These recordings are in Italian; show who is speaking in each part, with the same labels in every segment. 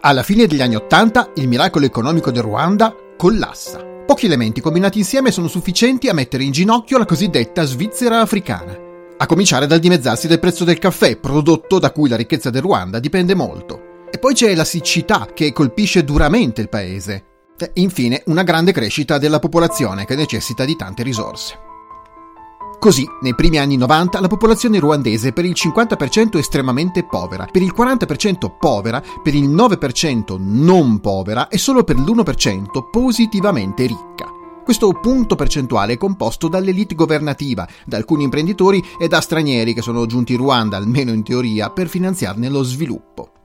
Speaker 1: Alla fine degli anni Ottanta il miracolo economico del Ruanda collassa. Pochi elementi combinati insieme sono sufficienti a mettere in ginocchio la cosiddetta Svizzera africana. A cominciare dal dimezzarsi del prezzo del caffè, prodotto da cui la ricchezza del Ruanda dipende molto. E poi c'è la siccità che colpisce duramente il paese. E infine una grande crescita della popolazione che necessita di tante risorse. Così, nei primi anni 90, la popolazione ruandese per il 50% è estremamente povera, per il 40% povera, per il 9% non povera e solo per l'1% positivamente ricca. Questo punto percentuale è composto dall'elite governativa, da alcuni imprenditori e da stranieri che sono giunti in Ruanda, almeno in teoria, per finanziarne lo sviluppo.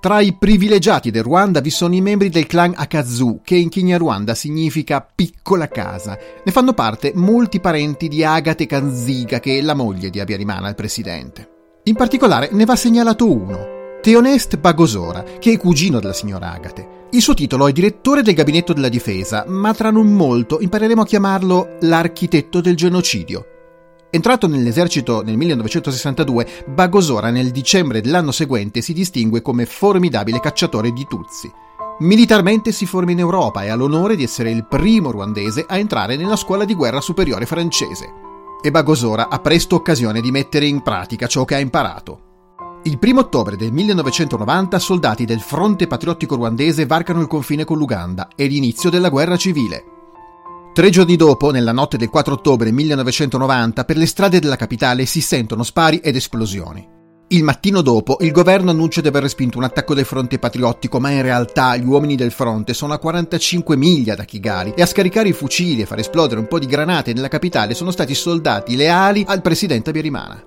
Speaker 1: Tra i privilegiati del Ruanda vi sono i membri del clan Akazu, che in Kinyarwanda significa piccola casa. Ne fanno parte molti parenti di Agate Kanziga, che è la moglie di Abiyarimana, il presidente. In particolare ne va segnalato uno, Theonest Bagosora, che è cugino della signora Agate. Il suo titolo è direttore del gabinetto della difesa, ma tra non molto impareremo a chiamarlo l'architetto del genocidio. Entrato nell'esercito nel 1962, Bagosora nel dicembre dell'anno seguente si distingue come formidabile cacciatore di Tutsi. Militarmente si forma in Europa e ha l'onore di essere il primo ruandese a entrare nella scuola di guerra superiore francese. E Bagosora ha presto occasione di mettere in pratica ciò che ha imparato. Il 1 ottobre del 1990 soldati del Fronte Patriottico Ruandese varcano il confine con l'Uganda e l'inizio della guerra civile. Tre giorni dopo, nella notte del 4 ottobre 1990, per le strade della capitale si sentono spari ed esplosioni. Il mattino dopo, il governo annuncia di aver respinto un attacco del fronte patriottico, ma in realtà gli uomini del fronte sono a 45 miglia da Kigali e a scaricare i fucili e far esplodere un po' di granate nella capitale sono stati soldati leali al presidente Abiyarimana.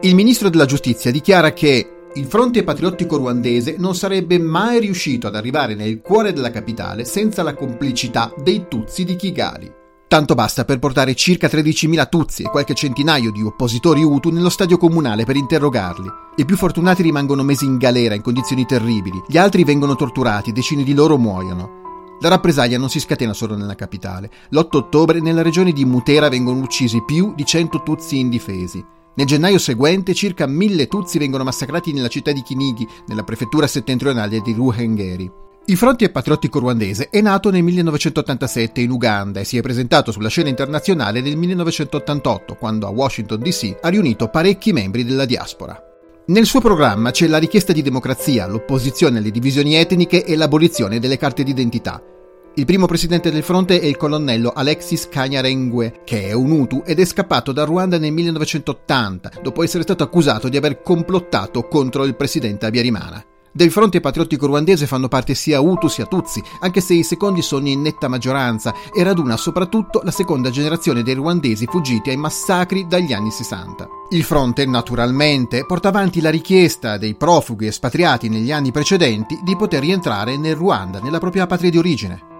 Speaker 1: Il ministro della giustizia dichiara che il fronte patriottico ruandese non sarebbe mai riuscito ad arrivare nel cuore della capitale senza la complicità dei Tutsi di Kigali. Tanto basta per portare circa 13.000 Tutsi e qualche centinaio di oppositori Hutu nello stadio comunale per interrogarli. I più fortunati rimangono mesi in galera in condizioni terribili, gli altri vengono torturati, decine di loro muoiono. La rappresaglia non si scatena solo nella capitale. L'8 ottobre nella regione di Mutera vengono uccisi più di 100 Tutsi indifesi. Nel gennaio seguente circa mille Tutsi vengono massacrati nella città di Kinigi, nella prefettura settentrionale di Ruhengeri. Il Fronte Patriottico Ruandese è nato nel 1987 in Uganda e si è presentato sulla scena internazionale nel 1988, quando a Washington DC ha riunito parecchi membri della diaspora. Nel suo programma c'è la richiesta di democrazia, l'opposizione alle divisioni etniche e l'abolizione delle carte d'identità. Il primo presidente del fronte è il colonnello Alexis Kanyarengwe, che è un Hutu ed è scappato da Ruanda nel 1980, dopo essere stato accusato di aver complottato contro il presidente Abiyarimana. Del fronte patriottico ruandese fanno parte sia Hutu sia Tutsi, anche se i secondi sono in netta maggioranza e raduna soprattutto la seconda generazione dei ruandesi fuggiti ai massacri dagli anni 60. Il fronte, naturalmente, porta avanti la richiesta dei profughi espatriati negli anni precedenti di poter rientrare nel Ruanda, nella propria patria di origine.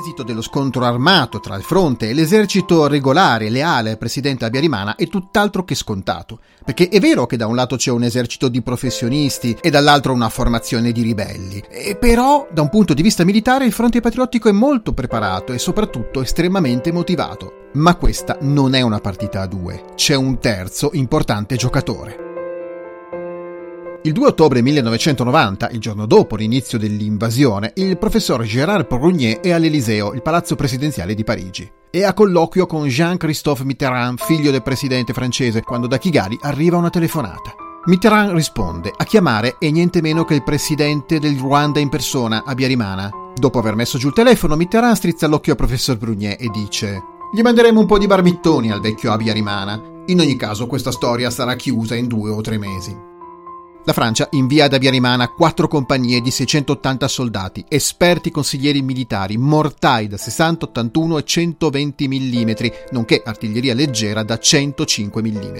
Speaker 1: L'esito dello scontro armato tra il fronte e l'esercito regolare leale al presidente Abiyarimana è tutt'altro che scontato, perché è vero che da un lato c'è un esercito di professionisti e dall'altro una formazione di ribelli, e però da un punto di vista militare il fronte patriottico è molto preparato e soprattutto estremamente motivato. Ma questa non è una partita a due, c'è un terzo importante giocatore. Il 2 ottobre 1990, il giorno dopo l'inizio dell'invasione, il professor Gérard Prunier è all'Eliseo, il palazzo presidenziale di Parigi. È a colloquio con Jean-Christophe Mitterrand, figlio del presidente francese, quando da Kigali arriva una telefonata. Mitterrand risponde, a chiamare è niente meno che il presidente del Ruanda in persona, Abiyarimana. Dopo aver messo giù il telefono, Mitterrand strizza l'occhio al professor Prunier e dice gli manderemo un po' di barbittoni al vecchio Abiyarimana. In ogni caso questa storia sarà chiusa in due o tre mesi. La Francia invia ad Abiyarimana quattro compagnie di 680 soldati, esperti consiglieri militari, mortai da 60, 81 e 120 mm, nonché artiglieria leggera da 105 mm.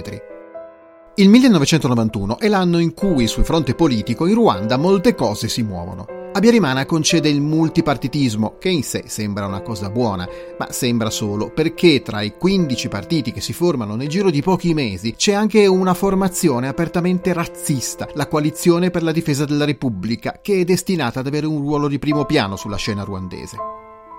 Speaker 1: Il 1991 è l'anno in cui sul fronte politico in Ruanda molte cose si muovono. Abiyarimana concede il multipartitismo, che in sé sembra una cosa buona, ma sembra solo perché tra i 15 partiti che si formano nel giro di pochi mesi c'è anche una formazione apertamente razzista, la Coalizione per la difesa della Repubblica, che è destinata ad avere un ruolo di primo piano sulla scena ruandese.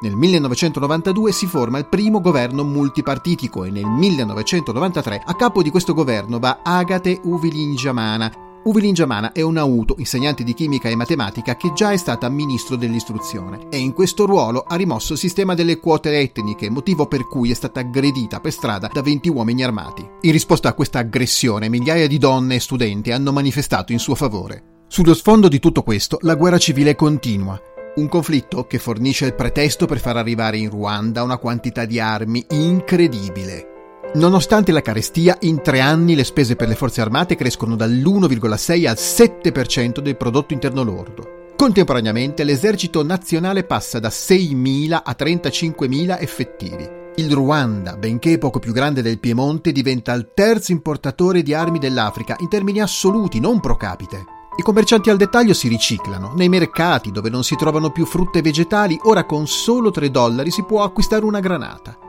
Speaker 1: Nel 1992 si forma il primo governo multipartitico e nel 1993 a capo di questo governo va Agate Uvilinjamana, Uvilin Jamana è un auto, insegnante di chimica e matematica che già è stata ministro dell'istruzione e in questo ruolo ha rimosso il sistema delle quote etniche, motivo per cui è stata aggredita per strada da 20 uomini armati. In risposta a questa aggressione, migliaia di donne e studenti hanno manifestato in suo favore. Sullo sfondo di tutto questo, la guerra civile continua. Un conflitto che fornisce il pretesto per far arrivare in Ruanda una quantità di armi incredibile. Nonostante la carestia, in tre anni le spese per le forze armate crescono dall'1,6 al 7% del prodotto interno lordo. Contemporaneamente l'esercito nazionale passa da 6.000 a 35.000 effettivi. Il Ruanda, benché poco più grande del Piemonte, diventa il terzo importatore di armi dell'Africa in termini assoluti, non pro capite. I commercianti al dettaglio si riciclano. Nei mercati dove non si trovano più frutte e vegetali, ora con solo 3 dollari si può acquistare una granata.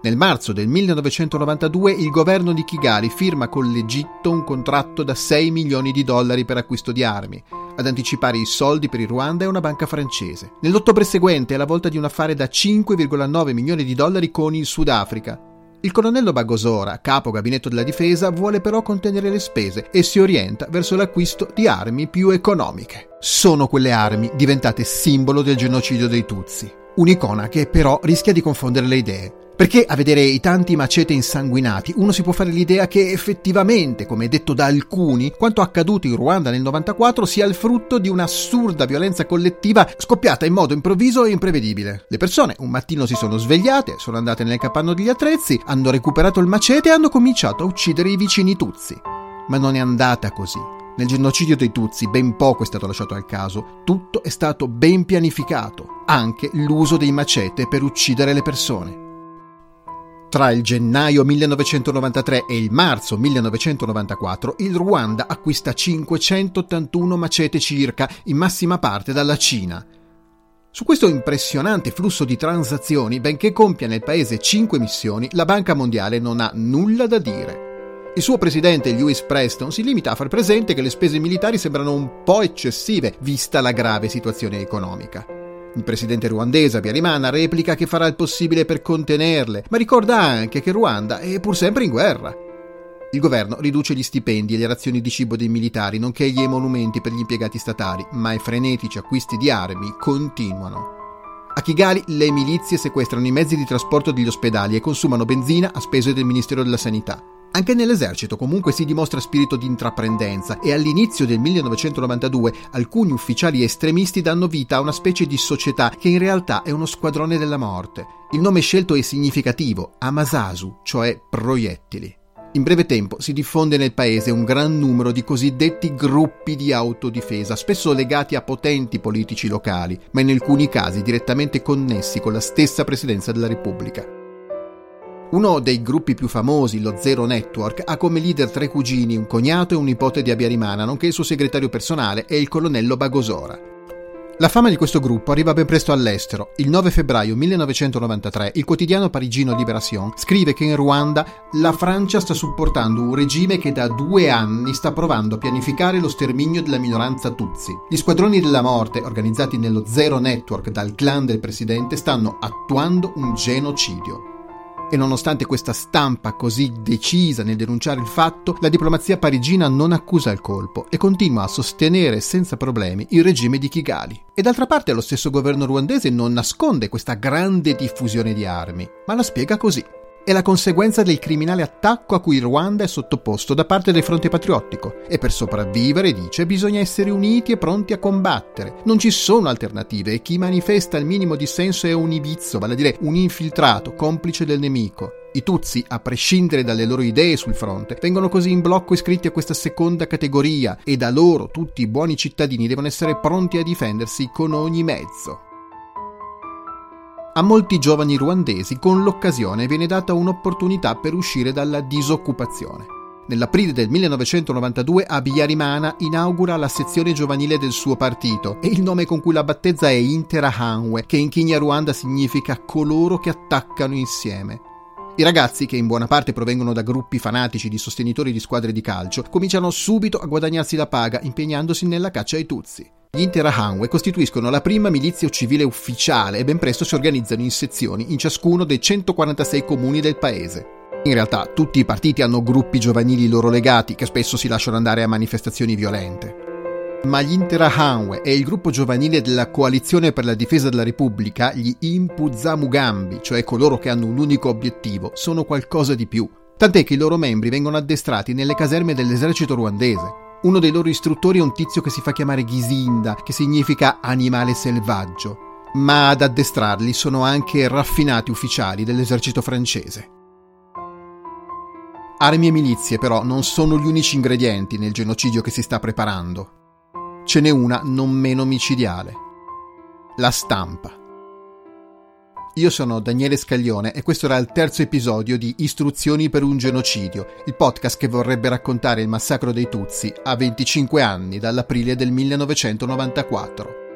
Speaker 1: Nel marzo del 1992 il governo di Kigali firma con l'Egitto un contratto da 6 milioni di dollari per acquisto di armi. Ad anticipare i soldi per il Ruanda è una banca francese. Nell'ottobre seguente è la volta di un affare da 5,9 milioni di dollari con il Sudafrica. Il colonnello Bagosora, capo gabinetto della difesa, vuole però contenere le spese e si orienta verso l'acquisto di armi più economiche. Sono quelle armi diventate simbolo del genocidio dei Tutsi. Un'icona che però rischia di confondere le idee. Perché a vedere i tanti macete insanguinati uno si può fare l'idea che effettivamente, come detto da alcuni, quanto accaduto in Ruanda nel 94 sia il frutto di un'assurda violenza collettiva scoppiata in modo improvviso e imprevedibile. Le persone un mattino si sono svegliate, sono andate nel capanno degli attrezzi, hanno recuperato il macete e hanno cominciato a uccidere i vicini Tuzzi. Ma non è andata così. Nel genocidio dei Tutsi ben poco è stato lasciato al caso, tutto è stato ben pianificato, anche l'uso dei macete per uccidere le persone. Tra il gennaio 1993 e il marzo 1994 il Ruanda acquista 581 macete circa, in massima parte dalla Cina. Su questo impressionante flusso di transazioni, benché compia nel paese 5 missioni, la Banca Mondiale non ha nulla da dire. Il suo presidente Lewis Preston si limita a far presente che le spese militari sembrano un po' eccessive, vista la grave situazione economica. Il presidente ruandese Abiyarimana replica che farà il possibile per contenerle, ma ricorda anche che Ruanda è pur sempre in guerra. Il governo riduce gli stipendi e le razioni di cibo dei militari, nonché gli emolumenti per gli impiegati statali, ma i frenetici acquisti di armi continuano. A Kigali le milizie sequestrano i mezzi di trasporto degli ospedali e consumano benzina a spese del Ministero della Sanità. Anche nell'esercito comunque si dimostra spirito di intraprendenza e all'inizio del 1992 alcuni ufficiali estremisti danno vita a una specie di società che in realtà è uno squadrone della morte. Il nome scelto è significativo, Amasasu, cioè proiettili. In breve tempo si diffonde nel paese un gran numero di cosiddetti gruppi di autodifesa, spesso legati a potenti politici locali, ma in alcuni casi direttamente connessi con la stessa Presidenza della Repubblica. Uno dei gruppi più famosi, lo Zero Network, ha come leader tre cugini, un cognato e un nipote di Abiyarimana, nonché il suo segretario personale e il colonnello Bagosora. La fama di questo gruppo arriva ben presto all'estero. Il 9 febbraio 1993 il quotidiano parigino Libération scrive che in Ruanda la Francia sta supportando un regime che da due anni sta provando a pianificare lo sterminio della minoranza Tutsi. Gli squadroni della morte, organizzati nello Zero Network dal clan del presidente, stanno attuando un genocidio. E nonostante questa stampa così decisa nel denunciare il fatto, la diplomazia parigina non accusa il colpo e continua a sostenere senza problemi il regime di Kigali. E d'altra parte lo stesso governo ruandese non nasconde questa grande diffusione di armi, ma la spiega così è la conseguenza del criminale attacco a cui il Ruanda è sottoposto da parte del fronte patriottico e per sopravvivere, dice, bisogna essere uniti e pronti a combattere. Non ci sono alternative e chi manifesta il minimo dissenso è un ibizzo, vale a dire un infiltrato, complice del nemico. I Tutsi, a prescindere dalle loro idee sul fronte, vengono così in blocco iscritti a questa seconda categoria e da loro tutti i buoni cittadini devono essere pronti a difendersi con ogni mezzo. A molti giovani ruandesi con l'occasione viene data un'opportunità per uscire dalla disoccupazione. Nell'aprile del 1992 Abiyarimana inaugura la sezione giovanile del suo partito e il nome con cui la battezza è Interahamwe, che in Kinyarwanda significa coloro che attaccano insieme. I ragazzi, che in buona parte provengono da gruppi fanatici di sostenitori di squadre di calcio, cominciano subito a guadagnarsi la paga impegnandosi nella caccia ai Tutsi. Gli Interahamwe costituiscono la prima milizia civile ufficiale e ben presto si organizzano in sezioni in ciascuno dei 146 comuni del paese. In realtà tutti i partiti hanno gruppi giovanili loro legati che spesso si lasciano andare a manifestazioni violente. Ma gli Interahamwe e il gruppo giovanile della Coalizione per la difesa della Repubblica, gli Impuzamugambi, cioè coloro che hanno un unico obiettivo, sono qualcosa di più. Tant'è che i loro membri vengono addestrati nelle caserme dell'esercito ruandese. Uno dei loro istruttori è un tizio che si fa chiamare Gisinda, che significa animale selvaggio. Ma ad addestrarli sono anche raffinati ufficiali dell'esercito francese. Armi e milizie però non sono gli unici ingredienti nel genocidio che si sta preparando ce n'è una non meno micidiale. La stampa. Io sono Daniele Scaglione e questo era il terzo episodio di Istruzioni per un genocidio, il podcast che vorrebbe raccontare il massacro dei Tutsi a 25 anni dall'aprile del 1994.